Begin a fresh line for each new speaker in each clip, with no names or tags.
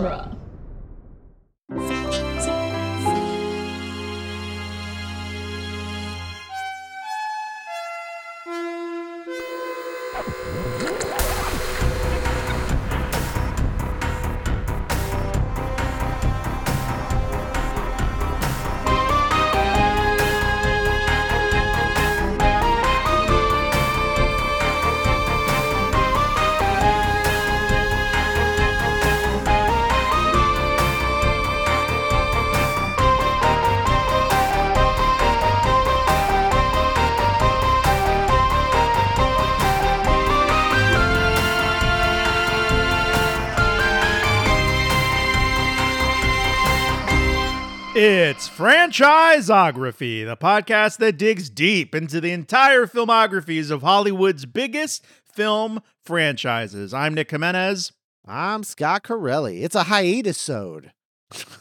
genre.
It's Franchiseography, the podcast that digs deep into the entire filmographies of Hollywood's biggest film franchises. I'm Nick Jimenez.
I'm Scott Corelli. It's a hiatus-ode.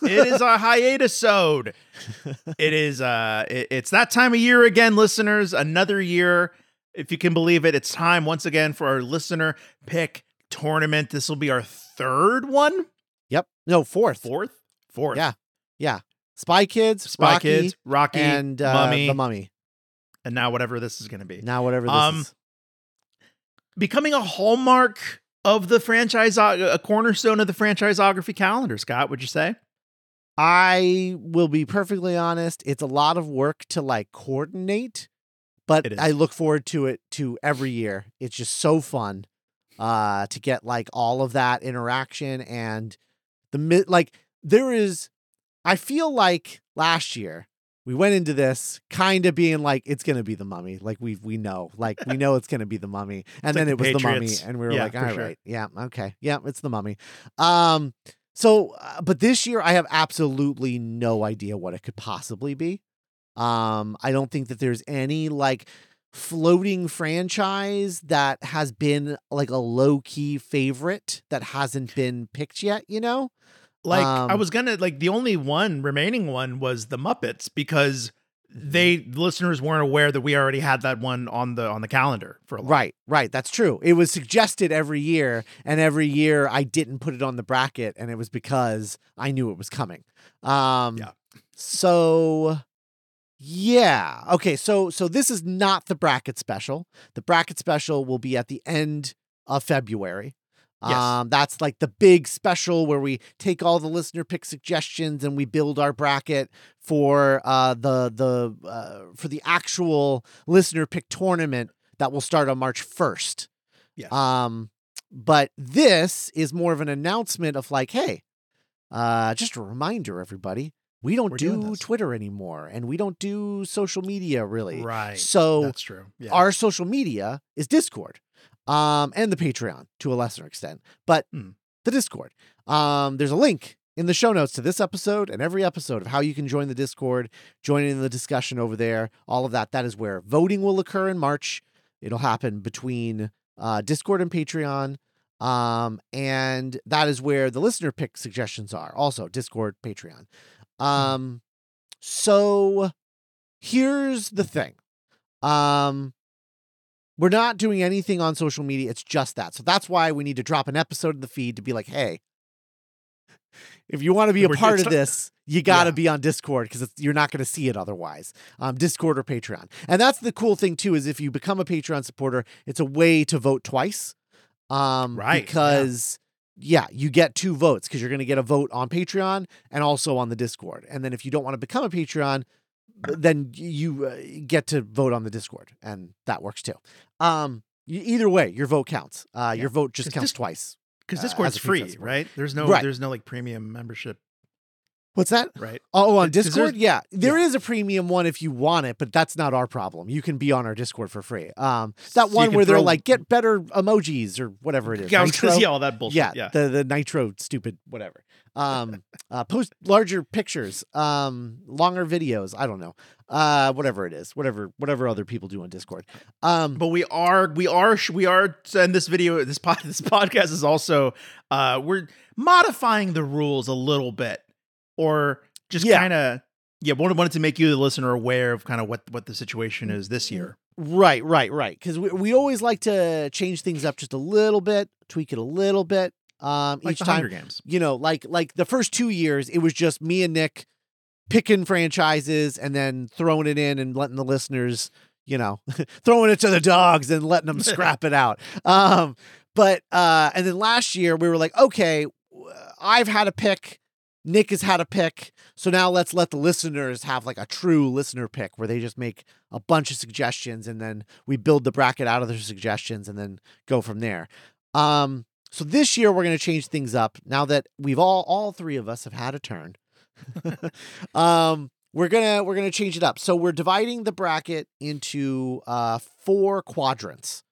It is a hiatus-ode. It is uh it- it's that time of year again, listeners. Another year. If you can believe it, it's time once again for our listener pick tournament. This will be our third one.
Yep. No, fourth.
Fourth? Fourth.
Yeah. Yeah. Spy Kids,
Spy
Rocky,
Kids, Rocky,
and uh,
Mummy,
the Mummy.
and now whatever this is going to be.
Now whatever this
Um,
is.
becoming a hallmark of the franchise, a cornerstone of the franchiseography calendar. Scott, would you say?
I will be perfectly honest. It's a lot of work to like coordinate, but I look forward to it to every year. It's just so fun uh to get like all of that interaction and the like there is I feel like last year we went into this kind of being like it's going to be the mummy. Like we we know like we know it's going to be the mummy. And
It's
then
like
it was the mummy and we were
Yeah,
like all right,
sure.
yeah okay yeah it's the mummy. Um so uh, but this year I have absolutely no idea what it could possibly be. Um I don't think that there's any like floating franchise that has been like a low key favorite that hasn't been picked yet, you know?
Like, I
Um,
was gonna like the only one remaining one was the Muppets because they listeners weren't aware that we already had that one on the on the calendar for a while.
Right, right. That's true. It was suggested every year, and every year I didn't put it on the bracket, and it was because I knew it was coming. Um,
Yeah.
So, yeah. Okay. So, so this is not the bracket special. The bracket special will be at the end of February.
Yes.
Um, that's like the big special where we take all the listener pick suggestions and we build our bracket for uh the the uh, for the actual listener pick tournament that will start on March 1st.
Yes.
Um but this is more of an announcement of like hey, uh just a reminder everybody, we don't
We're
do. Twitter anymore and we don't do social media really.
Right.
So
That's true. Yeah.
our social media is Discord, um, and the Patreon to a lesser extent, but
Hmm.
the Discord. Um, there's a link in the show notes to this episode and every episode of how you can join the Discord, join in the discussion over there. All of that. That is where voting will occur in March. It'll happen between uh, Discord and Patreon. Um, and that is where the listener pick suggestions are. Also, Discord, Patreon. Um, so here's the thing. Um, we're not doing anything on social media. It's just that. So that's why we need to drop an episode in the feed to be like, hey, if you want to be a
We're
part of this, you got to
Yeah.
be on Discord because you're not going to see it otherwise. Um, Discord or Patreon. And that's the cool thing, too, is if you become a Patreon supporter, it's a way to vote twice. Um,
Right, yeah.
Because, yeah, you get two votes because you're going to get a vote on Patreon and also on the Discord. And then if you don't want to become a Patreon, then you uh, get to vote on the Discord, and that works too. Um, either way, your vote counts. Uh,
Yeah.
Your vote just counts
Dis-
twice.
Because
uh,
Discord's free, right? There's no
Right.
there's no like premium membership,
What's that?
right?
Oh, on
there's-
Discord? Yeah, there
yeah.
is a premium one if you want it, but that's not our problem. You can be on our Discord for free. Um, that
So
one where they're like get better emojis or whatever it is.
Yeah, I was gonna
Nitro?
see all that bullshit.
yeah,
Yeah.
the the nitro stupid whatever. Um, uh, post larger pictures, um, longer videos. I don't know, uh, whatever it is, whatever whatever other people do on Discord. Um,
but we are we are we are and this video this pod this podcast is also uh we're modifying the rules a little bit or just
Yeah.
kind of yeah wanted, wanted to make you the listener aware of kind of what what the situation is this year
Right, right, right. Because we, we always like to change things up just a little bit, tweak it a little bit. Um,
Like
each time,
Games.
you know, like like the first two years, it was just me and Nick picking franchises and then throwing it in and letting the listeners, you know, throwing it to the dogs and letting them scrap it out. Um, but uh, and then last year we were like, okay, i've had a pick. Nick has had a pick. So now let's let the listeners have like a true listener pick where they just make a bunch of suggestions and then we build the bracket out of their suggestions and then go from there. Um, so this year we're going to change things up now that we've all all three of us have had a turn. um, we're gonna we're gonna change it up. So we're dividing the bracket into uh four quadrants.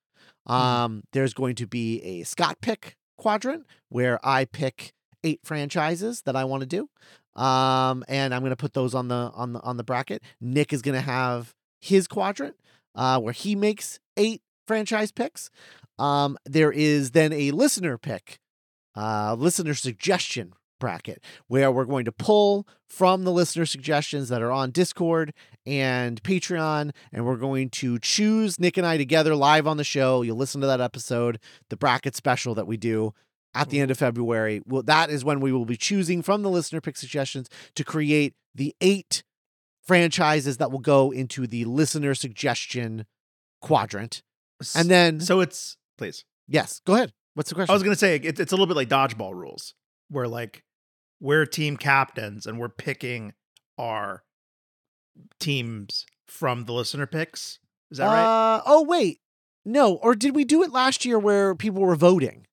Um, there's going to be a Scott pick quadrant where I pick eight franchises that I want to do. Um, and I'm gonna put those on the on the on the bracket. Nick is gonna have his quadrant, uh, where he makes eight franchise picks. Um, there is then a listener pick, uh, listener suggestion bracket where we're going to pull from the listener suggestions that are on Discord and Patreon, and we're going to choose Nick and I together live on the show. You'll listen to that episode, the bracket special that we do at the end of February. Well, that is when we will be choosing from the listener pick suggestions to create the eight franchises that will go into the listener suggestion quadrant. And then,
so it's please.
yes, go ahead. What's the question?
I was gonna say it, it's a little bit like dodgeball rules, where like we're team captains and we're picking our teams from the listener picks. Is that right?
Uh, oh wait, no. Or did we do it last year where people were voting?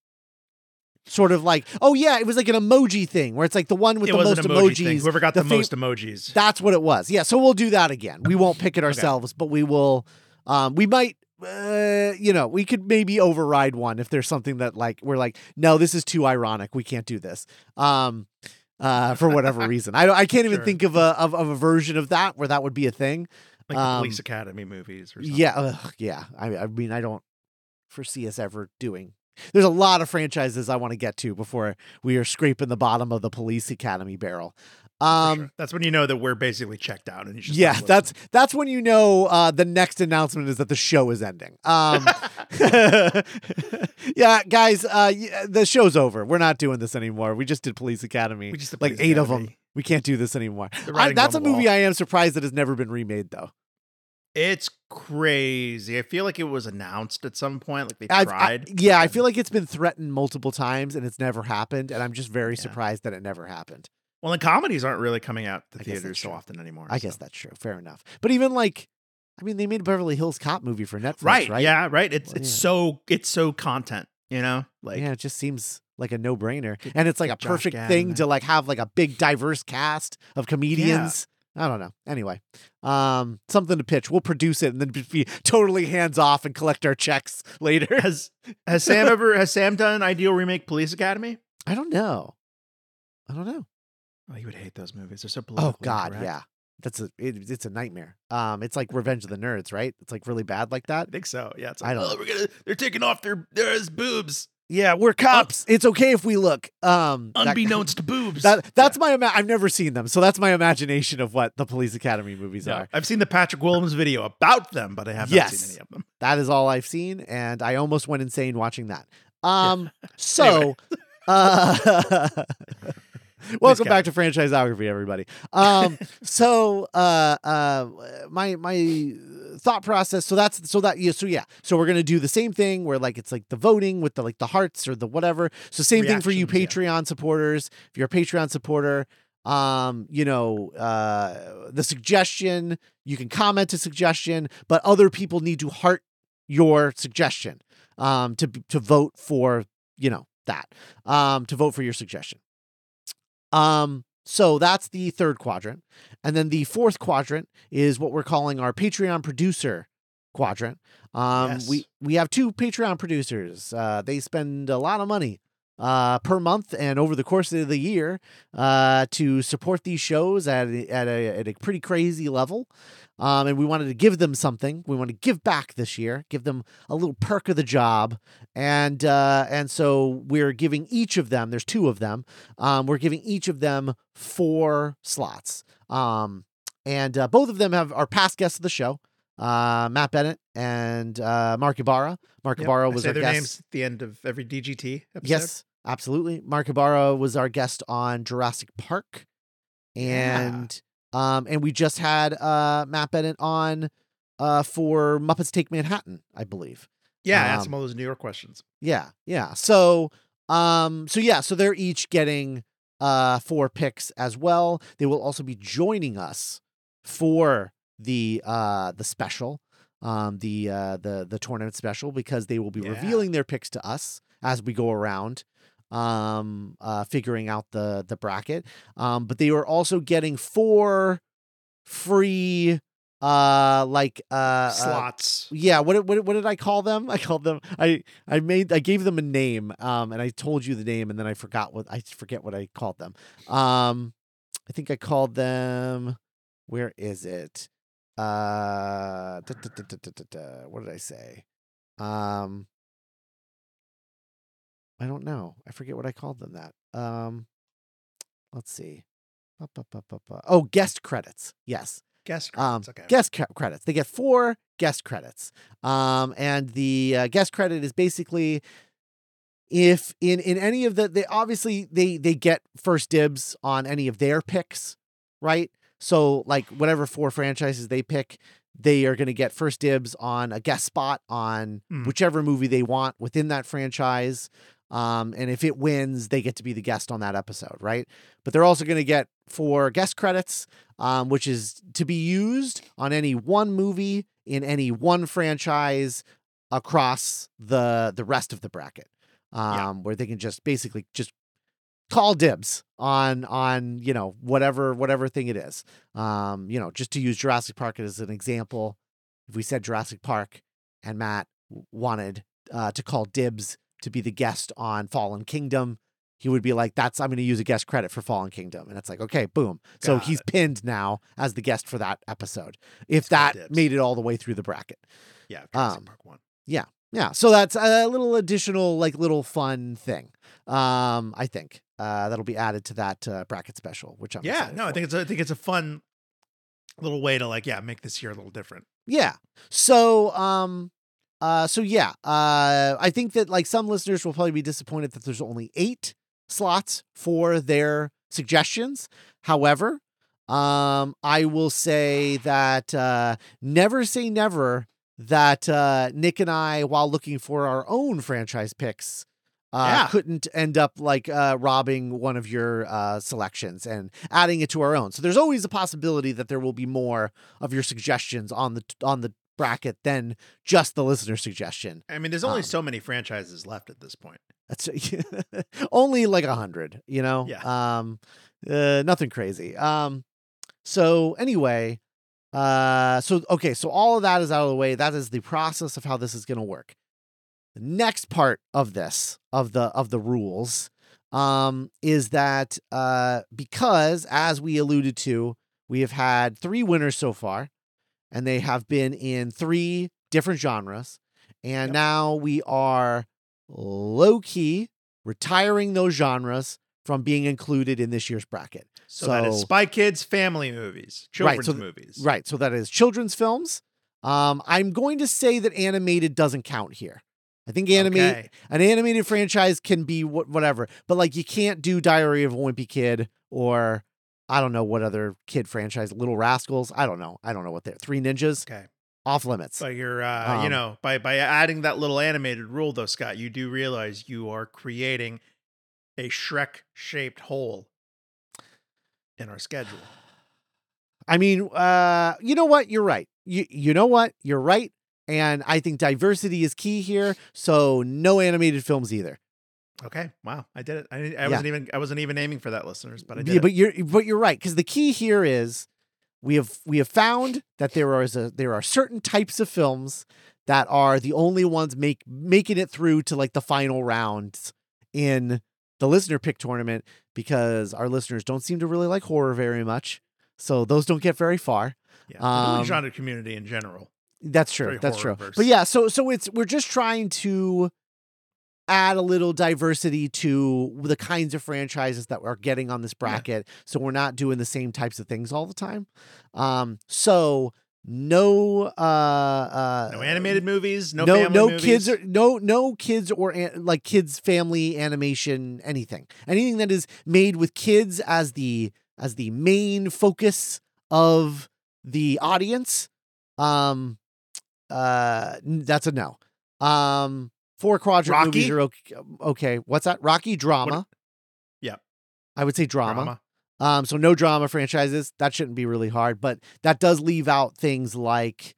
Sort of like, oh yeah, it was like an emoji thing where it's like the one with
it
the most
emoji
emojis.
thing. Whoever got
the
the,
fa-
most emojis.
That's what it was. Yeah, so we'll do that again. We won't pick it
Okay.
ourselves, but we will. Um, we might. Uh, you know, we could maybe override one if there's something that like we're like, no, this is too ironic. We can't do this. Um, uh, for whatever reason, I don't- I can't even
Sure.
think of a of, of a version of that where that would be a thing.
like the
um,
Police Academy movies or something.
Yeah, yeah. I, I mean, I don't foresee us ever doing. There's a lot of franchises I want to get to before we are scraping the bottom of the Police Academy barrel. Um,
sure. That's when you know that we're basically checked out and you just
yeah, that's that's when you know uh, the next announcement is that the show is ending. Um, yeah, guys, uh, the show's over. We're not doing this anymore. We just did Police Academy.
We just
like
Police
eight of them. We can't do this anymore. I, that's a movie
wall.
I am surprised that has never been remade, though.
It's crazy. I feel like it was announced at some point. Like they
I've-
tried.
I, yeah, I feel like it's been threatened multiple times and it's never happened, and I'm just very
Yeah.
surprised that it never happened.
Well, and comedies aren't really coming out to theaters so often anymore.
I
so.
guess that's true. Fair enough. But even like, I mean, they made a Beverly Hills Cop movie for Netflix,
right,
right?
Yeah, right. It's
Well,
it's
yeah.
so it's so content. You know, like
yeah, it just seems like a no brainer, and it's like a
Josh
perfect thing
there.
to like have like a big diverse cast of comedians. I don't know. Anyway, um, something to pitch. We'll produce it and then be totally hands off and collect our checks later.
has has Sam ever has Sam done ideal remake Police Academy?
I don't know. I don't know.
Oh, you would hate those movies. They're so politically
Oh God, yeah. That's a it, it's a nightmare. Um, it's like Revenge of the Nerds, right? It's like really bad like that.
I think so. Yeah, it's
I
like,
don't
oh, we're gonna they're taking off their their boobs,
Yeah, we're cops. it's okay if we look. Um, that-
unbeknownst to boobs.
That that's my ima- I've never seen them, so that's my imagination of what the Police Academy movies
No,
are.
I've seen the Patrick Willems video about them, but I have not
Yes.
seen any of them.
That is all I've seen, and I almost went insane watching that. Um, so, uh, welcome back to franchiseography, everybody. Um, so, uh, uh, my my thought process. So that's so that yeah. So yeah. So we're gonna do the same thing where like it's like the voting with the like the hearts or the whatever. So same thing for you
Reactions,
Patreon supporters. If you're a Patreon supporter, um, you know, uh, the suggestion you can comment a suggestion, but other people need to heart your suggestion um to to vote for you know that um to vote for your suggestion um so that's the third quadrant. And then the fourth quadrant is what we're calling our patreon producer quadrant. Um
Yes.
we we have two patreon producers. Uh they spend a lot of money uh per month and over the course of the year uh to support these shows at at a, at a pretty crazy level um, and we wanted to give them something. We want to give back this year, give them a little perk of the job, and uh, and so we're giving each of them. There's two of them. Um, we're giving each of them four slots. Um, and uh, both of them have are past guests of the show. Uh, Matt Bennett and uh, Mark Ybarra. Mark
Yep, Ybarra
was
say
our
their
guest.
names at the end of every DGT episode.
Yes. absolutely. Mark Ybarra was our guest on Jurassic Park, and um, and we just had uh Matt Bennett on uh for Muppets Take Manhattan, I believe.
Yeah,
Um,
ask some of those New York questions.
Yeah, yeah. So, um, so yeah, so they're each getting uh four picks as well. They will also be joining us for the uh the special, um, the uh the the tournament special because they will be
Yeah.
revealing their picks to us as we go around um uh figuring out the the bracket um but they were also getting four free uh like uh uh,
Slots.
yeah what, did- what what did i call them? I called them i i made i gave them a name um and i told you the name and then i forgot what i forget what i called them. Um i think i called them where is it? Uh da, da, da, what did i say? Um i don't know i forget what i called them that um let's see oh guest credits yes
Guest
um,
credits. okay.
guest cre- credits. They get four guest credits. Um, and the uh, guest credit is basically if in in any of the they obviously they they get first dibs on any of their picks, right? So like whatever four franchises they pick, they are going to get first dibs on a guest spot on
Hmm.
whichever movie they want within that franchise. Um, and if it wins, they get to be the guest on that episode, right? But they're also going to get four guest credits, um, which is to be used on any one movie in any one franchise across the the rest of the bracket, um,
Yeah.
where they can just basically just call dibs on on you know whatever whatever thing it is. Um, you know, just to use Jurassic Park as an example, if we said Jurassic Park and Matt wanted uh, to call dibs to be the guest on Fallen Kingdom, he would be like, "That's I'm going to use a guest credit for Fallen Kingdom," and it's like, okay, boom. So
Got
he's
it.
pinned now as the guest for that episode. If
It's
that made it all the way through the bracket,
yeah,
um,
Park one.
yeah. Yeah. So that's a little additional, like, little fun thing. Um, I think uh, that'll be added to that uh, bracket special, which I'm
Yeah, no, I think it's a, I think it's a fun little way to like yeah make this year a little different.
Yeah. So um uh so yeah, uh I think that like some listeners will probably be disappointed that there's only 8 slots for their suggestions. However, um I will say that uh never say never that uh Nick and I while looking for our own franchise picks uh,
Yeah.
couldn't end up like uh, robbing one of your uh, selections and adding it to our own. So there's always a possibility that there will be more of your suggestions on the on the bracket than just the listener suggestion.
I mean, there's only
Um,
so many franchises left at this point.
That's only like a hundred, you know.
Yeah.
Um, uh, nothing crazy. Um, so anyway, uh, so okay, so all of that is out of the way. That is the process of how this is going to work. The next part of this of the of the rules um is that uh because as we alluded to we have had three winners so far and they have been in three different genres and
Yep.
now we are low key retiring those genres from being included in this year's bracket
So, that is Spy Kids family movies, children's
so
movies.
right so that is children's films um i'm going to say that animated doesn't count here i think animate
Okay.
an animated franchise can be wh- whatever, but like you can't do Diary of a Wimpy Kid or I don't know what other kid franchise, Little Rascals. I don't know. I don't know what they're. Three Ninjas
Okay.
off limits.
But you're, uh, you
Um,
know, by by adding that little animated rule, though, Scott, you do realize you are creating a Shrek-shaped hole in our schedule.
I mean, uh, you know what? You're right. You you know what? You're right. And I think diversity is key here. So no animated films either.
Okay. Wow. I did it. I, I
Yeah.
wasn't even I wasn't even aiming for that, listeners, but I did.
Yeah,
it.
but you're but you're right because the key here is we have we have found that there is a there are certain types of films that are the only ones make making it through to like the final rounds in the listener pick tournament because our listeners don't seem to really like horror very much. So those don't get very far.
yeah. the
um,
genre community in general.
That's true.
Very
That's true. But yeah, so so it's we're just trying to add a little diversity to the kinds of franchises that we're getting on this bracket so we're not doing the same types of things all the time. Um so no uh uh
No animated movies. No
no
family
no
movies.
kids or no no kids or an, like kids family animation anything anything that is made with kids as the as the main focus of the audience um uh that's a no um four quadrant
Rocky?
movies are okay, okay what's that rocky drama
Yep.
i would say drama.
drama.
Um, so no drama franchises. That shouldn't be really hard, but that does leave out things like,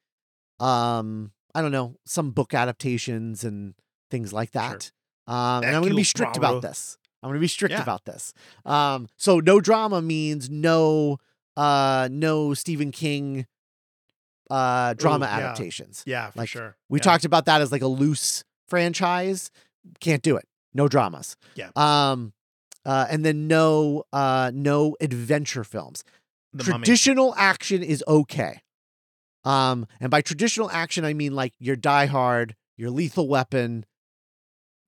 um, I don't know, some book adaptations and things like that. Um, and I'm going to be strict
Poirot.
about this. I'm going to be strict
Yeah.
about this. Um, so no drama means no, uh, no Stephen King, uh, drama
Ooh, yeah.
adaptations.
Yeah, for
Like,
sure.
We
Yeah.
talked about that as like a loose franchise. Can't do it. No dramas.
Yeah.
Um, uh, and then no, uh, no adventure films.
the mummy.
traditional action is okay. Um, and by traditional action, I mean like your Die Hard, your Lethal Weapon,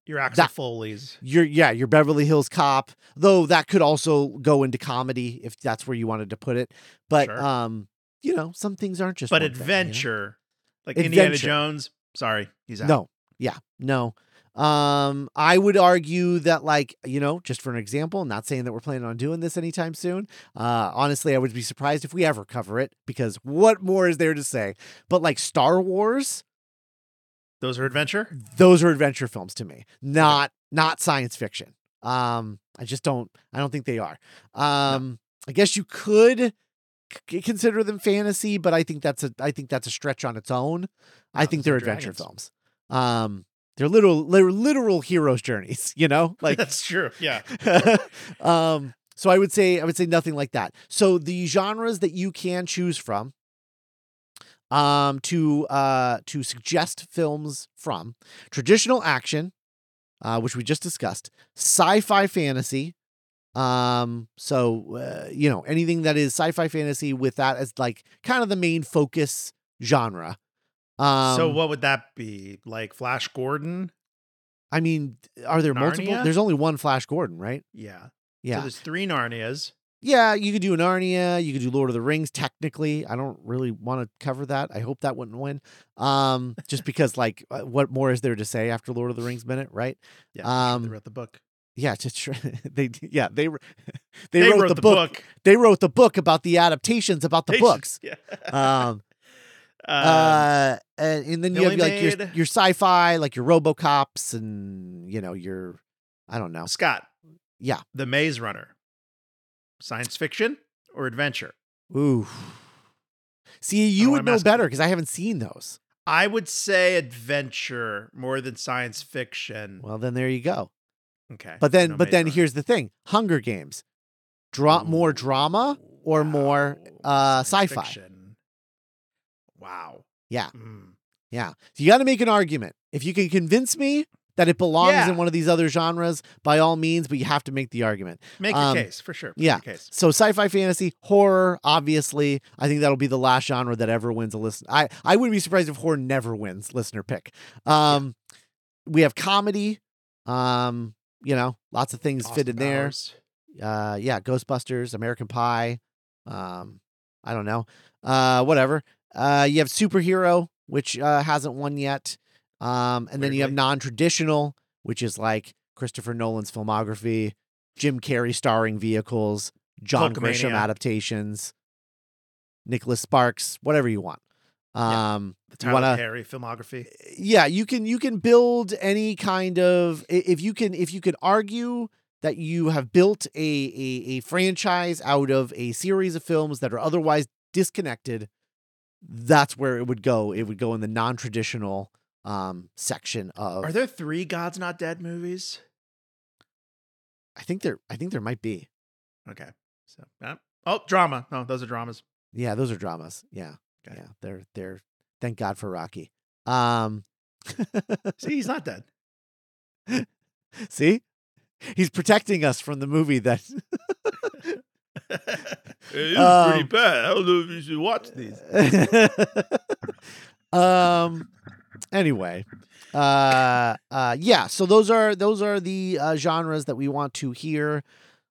Your Axel
that-
Foley's.
your yeah, your Beverly Hills Cop. Though that could also go into comedy if that's where you wanted to put it. But
Sure.
um, you know, some things aren't just
But
one thing, you know?
adventure, like Indiana Jones. Sorry, he's out.
No. Yeah. No. Um, I would argue that, like, you know, just for an example, not saying that we're planning on doing this anytime soon. Uh, honestly, I would be surprised if we ever cover it because what more is there to say? But like Star Wars,
those are adventure.
those are adventure films to me, not not science fiction. Um, I just don't. I don't think they are. Um, I guess you could c- consider them fantasy, but I think that's a. I think that's a stretch on its own. I
Houses
think they're adventure
Dragons.
films. Um, they're literal, they're literal heroes' journeys. You know, like
that's true. Yeah.
um so i would say i would say nothing like that so the genres that you can choose from um to uh to suggest films from traditional action uh which we just discussed sci-fi fantasy um so uh, you know anything that is sci-fi fantasy with that as like kind of the main focus genre um
so what would that be? Like Flash Gordon?
i mean are there multiple there's only one flash gordon right
Yeah.
yeah
So there's three Narnias.
Yeah, you could do Narnia, you could do Lord of the Rings technically. I don't really want to cover that. I hope that wouldn't win. Um just because like uh, what more is there to say after Lord of the Rings minute, right?
Yeah.
Um,
they wrote the book.
Yeah, tr- they yeah, they they,
They,
wrote, the, book. They wrote the book about the adaptations about the books.
Yeah.
Um, uh and, and then you have like your your sci-fi like your RoboCops and you know your I don't know.
Scott.
Yeah.
The Maze Runner. Science fiction or adventure?
Ooh. See, you would know better because I haven't seen those.
I would say adventure more than science fiction.
Well, then there you go.
okay.
But then,
no
but then
Runner.
here's the thing: Hunger Games, draw more drama or more uh, sci-fi.
fiction. Wow.
Yeah.
Mm.
Yeah, so you got to make an argument. If you can convince me that it belongs
Yeah.
in one of these other genres, by all means, but you have to make the argument.
Make
Um,
case for sure. Make
yeah.
case.
So, sci-fi, fantasy, horror, obviously, I think that'll be the last genre that ever wins a listen. I I wouldn't be surprised if horror never wins listener pick. Um, we have comedy. Um, you know, lots of things fit
Austin
in there. Uh yeah ghostbusters american pie um i don't know uh whatever uh you have superhero which uh hasn't won yet um and then you have non-traditional which is like christopher nolan's filmography jim carrey starring vehicles john grisham adaptations nicholas sparks whatever you want
Yeah.
um
The
you
Tyler
wanna-
Perry filmography.
yeah you can you can build any kind of if you can if you can argue that you have built a, a a franchise out of a series of films that are otherwise disconnected that's where it would go it would go in the non-traditional um section of
Are there three God's Not Dead movies?
i think there i think there might be
Okay. So, uh, oh, drama. No, those are dramas.
yeah those are dramas yeah
Okay.
yeah they're they're thank god for rocky um
See, he's not dead.
see he's protecting us from the movie that
it is
Um,
pretty bad. I don't know if you should watch these.
um anyway uh uh yeah so those are those are the uh, genres that we want to hear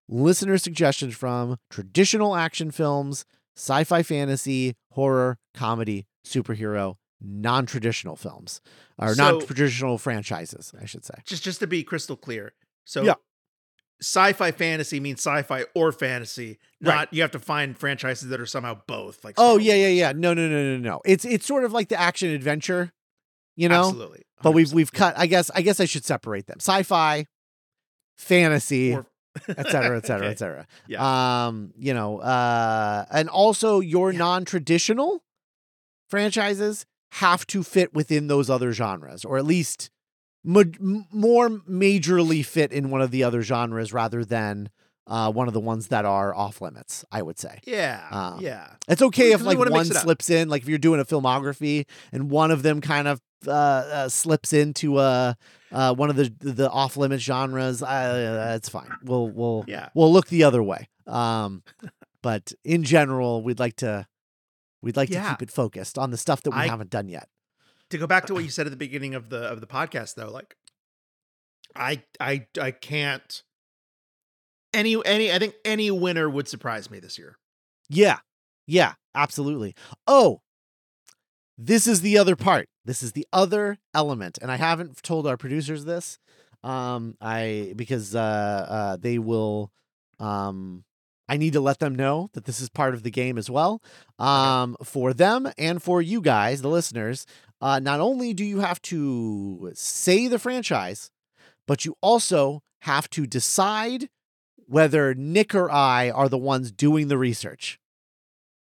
listener suggestions from traditional action films sci-fi fantasy horror, comedy, superhero, non-traditional films or
So-
non-traditional franchises, I should say.
Just just to be crystal clear. So
Yeah.
Sci-fi fantasy means sci-fi or fantasy. Not
Right.
you have to find franchises that are somehow both. Like
Oh yeah, yeah, yeah. No, no, no, no, no. It's it's sort of like the action adventure, you know.
Absolutely.
But we've we've cut. I guess I guess I should separate them: sci-fi, fantasy,
Or-
et cetera, et cetera,
Okay.
et cetera.
Yeah.
Um, you know, uh, and also your
Yeah.
non-traditional franchises have to fit within those other genres, or at least ma- more majorly fit in one of the other genres rather than uh, one of the ones that are off limits. I would say.
Yeah.
Um,
yeah.
It's okay if like one
mix it up.
slips in, like if you're doing a filmography and one of them kind of uh, uh slips into uh, uh one of the the off limits genres. Uh, it's fine. We'll we'll
Yeah.
we'll look the other way. Um, but in general, we'd like to we'd like to keep it focused on the stuff that we
I-
haven't done yet.
To go back to what you said at the beginning of the of the podcast though like i i i can't any any i think any winner would surprise me this year
Yeah, yeah, absolutely. Oh, this is the other part. This is the other element, and I haven't told our producers this. Um, I because uh, uh, they will. Um, I need to let them know that this is part of the game as well. Um, for them and for you guys, the listeners. Uh, not only do you have to say the franchise, but you also have to decide whether Nick or I are the ones doing the research.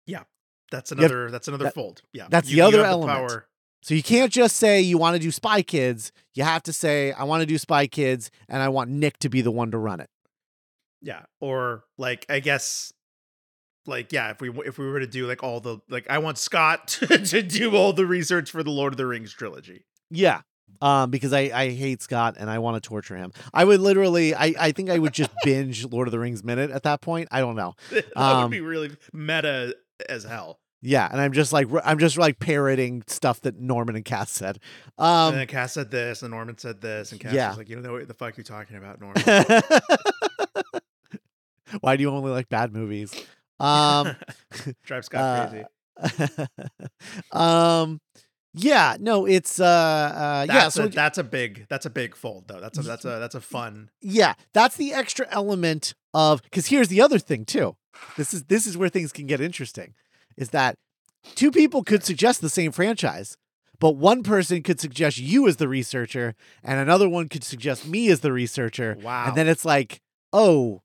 Yeah, that's
have-
another that's another
that-
fold yeah
that's
You-
the other
have
element.
power.
So you can't just say you want to do Spy Kids. You have to say I want to do Spy Kids and I want Nick to be the one to run it.
Yeah or like i guess like yeah if we if we were to do like all the like i want scott to, to do all the research for the lord of the rings trilogy
Yeah. Um, because I, I hate Scott and I want to torture him. I would literally I, I think I would just binge Lord of the Rings minute at that point. I don't know.
that
Um,
would be really meta as hell
Yeah, and I'm just like I'm just like parroting stuff that Norman and Cass said.
and
Um
then Cass said this, and Norman said this, and Cass
yeah.
was like, "You don't know what the fuck you're talking about, Norman."
Why do you only like bad movies? Um
Drive Scott
uh,
crazy.
um yeah, no, it's uh uh yeah,
That's
so
a, that's a big that's a big fold though. That's a that's a that's a fun.
yeah, that's the extra element of cuz here's the other thing too. This is this is where things can get interesting. Is that two people could suggest the same franchise, but one person could suggest you as the researcher and another one could suggest me as the researcher.
Wow.
And then it's like, "Oh,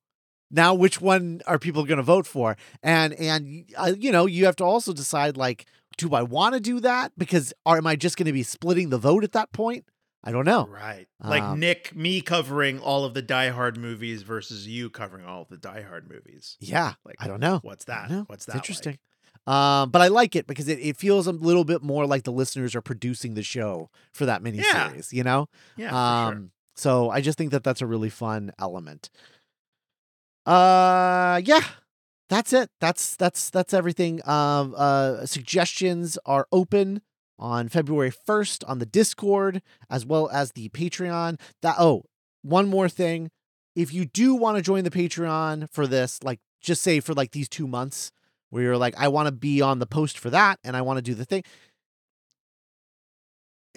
now which one are people going to vote for?" And and uh, you know, you have to also decide like do I want to do that because or am I just going to be splitting the vote at that point? I don't know.
right, like
Um,
Nick, me covering all of the Die Hard movies versus you covering all of the Die Hard movies.
Yeah,
Like,
I don't know.
What's that?
know.
What's
It's
that?
interesting. Um, but I like it because it, it feels a little bit more like the listeners are producing the show for that mini
Yeah.
you know?
Like? Yeah. for sure.
um, so I just think that that's a really fun element. Uh, yeah, that's it. That's that's that's everything. Um, uh, suggestions are open on February first on the Discord as well as the Patreon. That oh, one more thing, if you do want to join the Patreon for this, like just say for like these two months where you're like, I want to be on the post for that and I want to do the thing.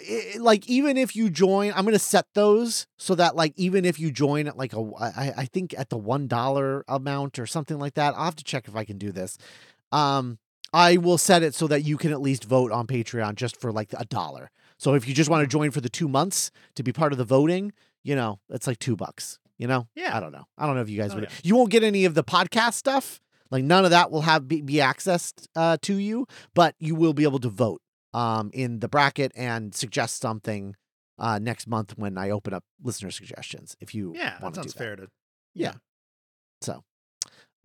I- like even if you join, I'm gonna set those so that like even if you join at like a I, I think at the one dollar amount or something like that. I'll have to check if I can do this. Um, I will set it so that you can at least vote on Patreon just for like a dollar. So if you just want to join for the two months to be part of the voting, you know, it's like two bucks. You know,
Yeah.
I don't know. I don't know if you guys
Oh,
would.
yeah.
You won't get any of the podcast stuff. Like none of that will have be, be accessed uh, to you, but you will be able to vote um, in the bracket and suggest something uh, next month when I open up listener suggestions. If you
Yeah, that
want to do
sounds
that.
fair to.
Yeah. So,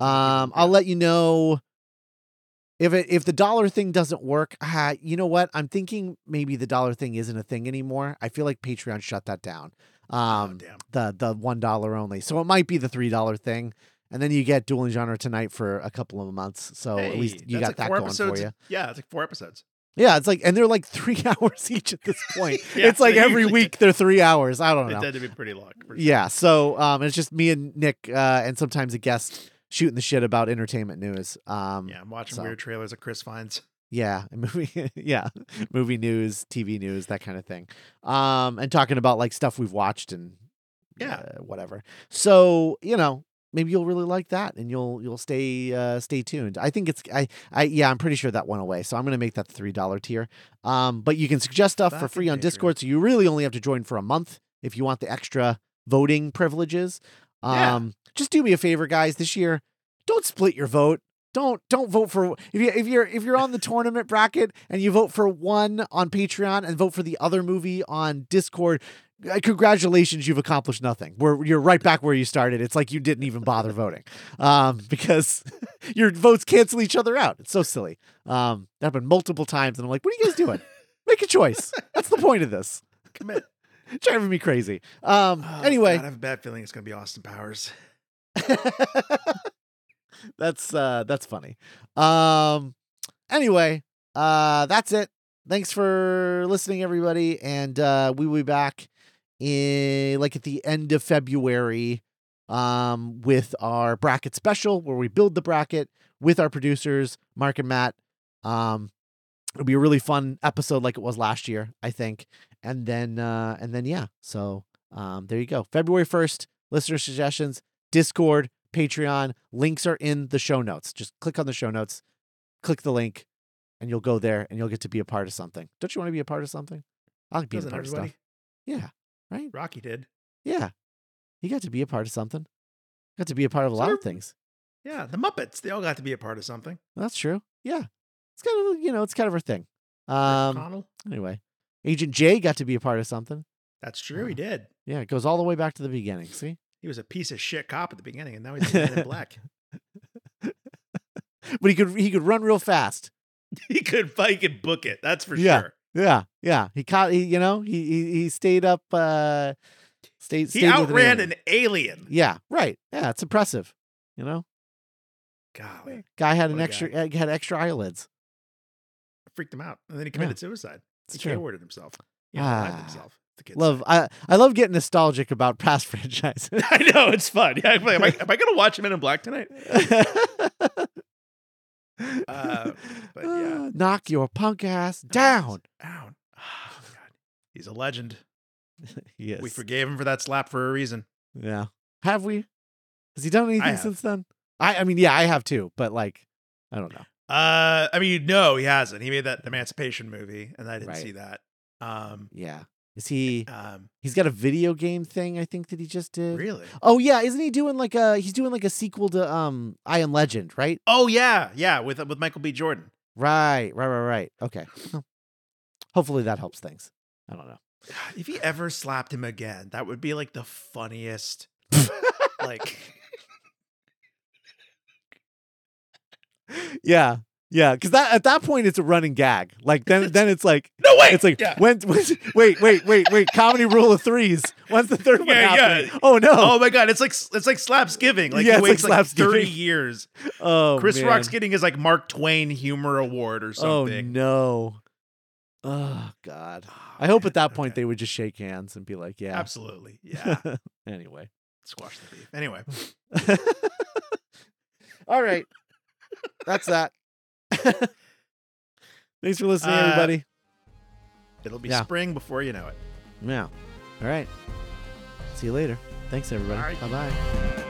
um, I'll let you know if it if the dollar thing doesn't work. Uh, you know what? I'm thinking maybe the dollar thing isn't a thing anymore. I feel like Patreon shut that down.
Oh
Um,
damn.
the the one dollar only. So it might be the three dollar thing, and then you get dueling genre tonight for a couple of months. So at least you got
like
that going
episodes.
for you.
Yeah, it's like four episodes.
Yeah, it's like, and they're like three hours each at this point.
Yeah,
it's like
they
every week they're three hours. I don't know.
tend to be pretty long. sure.
Yeah, so um, it's just me and Nick, uh, and sometimes a guest shooting the shit about entertainment news. Um,
Yeah, I'm watching
So.
weird trailers that Chris finds.
Yeah, movie, yeah, movie news, TV news, that kind of thing. Um, and talking about like stuff we've watched and
Yeah.
uh, whatever. So you know, maybe you'll really like that, and you'll you'll stay uh, stay tuned. I think it's I I yeah, I'm pretty sure that went away, so I'm gonna make that the three dollar tier. Um, but you can suggest stuff for free on. Discord, so you really only have to join for a month if you want the extra voting privileges.
Yeah.
Um, just do me a favor, guys. This year, don't split your vote. Don't don't vote for if you if you're if you're on the tournament bracket and you vote for one on Patreon and vote for the other movie on Discord. Uh, Congratulations, you've accomplished nothing. We're you're right back where you started. It's like you didn't even bother voting, um, because your votes cancel each other out. It's so silly. Um, that happened multiple times, and I'm like, what are you guys doing? Make a choice. That's the point of this.
Commit.
Driving me crazy. Um,
Oh,
anyway,
God, I have a bad feeling it's gonna be Austin Powers.
that's uh that's funny. Um anyway, uh that's it. Thanks for listening everybody and uh we will be back in like at the end of February um with our bracket special where we build the bracket with our producers Mark and Matt. Um it'll be a really fun episode like it was last year, I think. And then uh and then yeah. So um there you go. February 1st, listener suggestions, Discord, Patreon. Links are in the show notes. Just click on the show notes, click the link, and you'll go there and you'll get to be a part of something. Don't you want to be a part of something? I like being
Doesn't
a part
everybody?
of stuff. Yeah. Right?
Rocky did.
Yeah. He got to be a part of something. Got to be a part of a
So
lot of things.
Yeah, the Muppets. They all got to be a part of something.
That's true. Yeah. It's kind of, you know, it's kind of our thing. Um, anyway, Agent J got to be a part of something.
That's true. He
uh,
did.
Yeah, it goes all the way back to the beginning. See?
He was a piece of shit cop at the beginning, and now he's in black.
But he could he could run real fast.
He could he could book it. That's for
Yeah.
sure.
Yeah, yeah. He caught. He, you know, he he, he stayed up. uh Stayed.
He
stayed
outran
alien.
an alien.
Yeah, right. Yeah, it's impressive. You know,
Golly,
guy had an extra uh, had extra eyelids.
freaked him out, and then he committed suicide.
It's
he
true.
K-worded himself. He
Ah,
himself.
Love. I I love getting nostalgic about past franchises.
I know it's fun. Yeah, am I, am I, am I gonna watch Men in Black tonight? Uh, but yeah.
Uh, knock your punk ass down.
Down. Oh, God. He's a legend.
yes.
We forgave him for that slap for a reason.
Yeah. Have we? Has he done anything since then? I I mean, yeah, I have too, but like, I don't know.
Uh, I mean, no, he hasn't. He made that Emancipation movie, and I didn't
Right.
see that. Um,
Yeah. Is he?
um,
He's got a video game thing. I think that he just did.
really?
Oh yeah, isn't he doing like a? He's doing like a sequel to um I Am Legend, right?
Oh yeah, yeah, with with Michael B. Jordan.
Right, right, right, right. Okay. Hopefully that helps things. I don't know.
If he ever slapped him again, that would be like the funniest. like,
yeah, yeah, because that at that point it's a running gag. Like then then it's like
no way.
it's like
yeah.
when, when wait wait wait wait comedy rule of threes. When's the third one
Yeah, yeah.
Oh no!
Oh my god, it's like it's like slapsgiving. Like
Yeah,
he
it's like
waits like, thirty years.
Oh,
Chris
man.
Rock's getting his like Mark Twain Humor Award or
oh,
something.
Oh no! Oh god!
Oh,
I hope
man,
at that point
okay.
they would just shake hands and be like, "Yeah."
absolutely, yeah.
anyway.
Squash the beef. Anyway,
All right. That's that. Thanks for listening,
Uh,
everybody.
it'll be
Yeah.
spring before you know it.
Yeah. All right. See you later. Thanks, everybody.
Right.
Bye bye.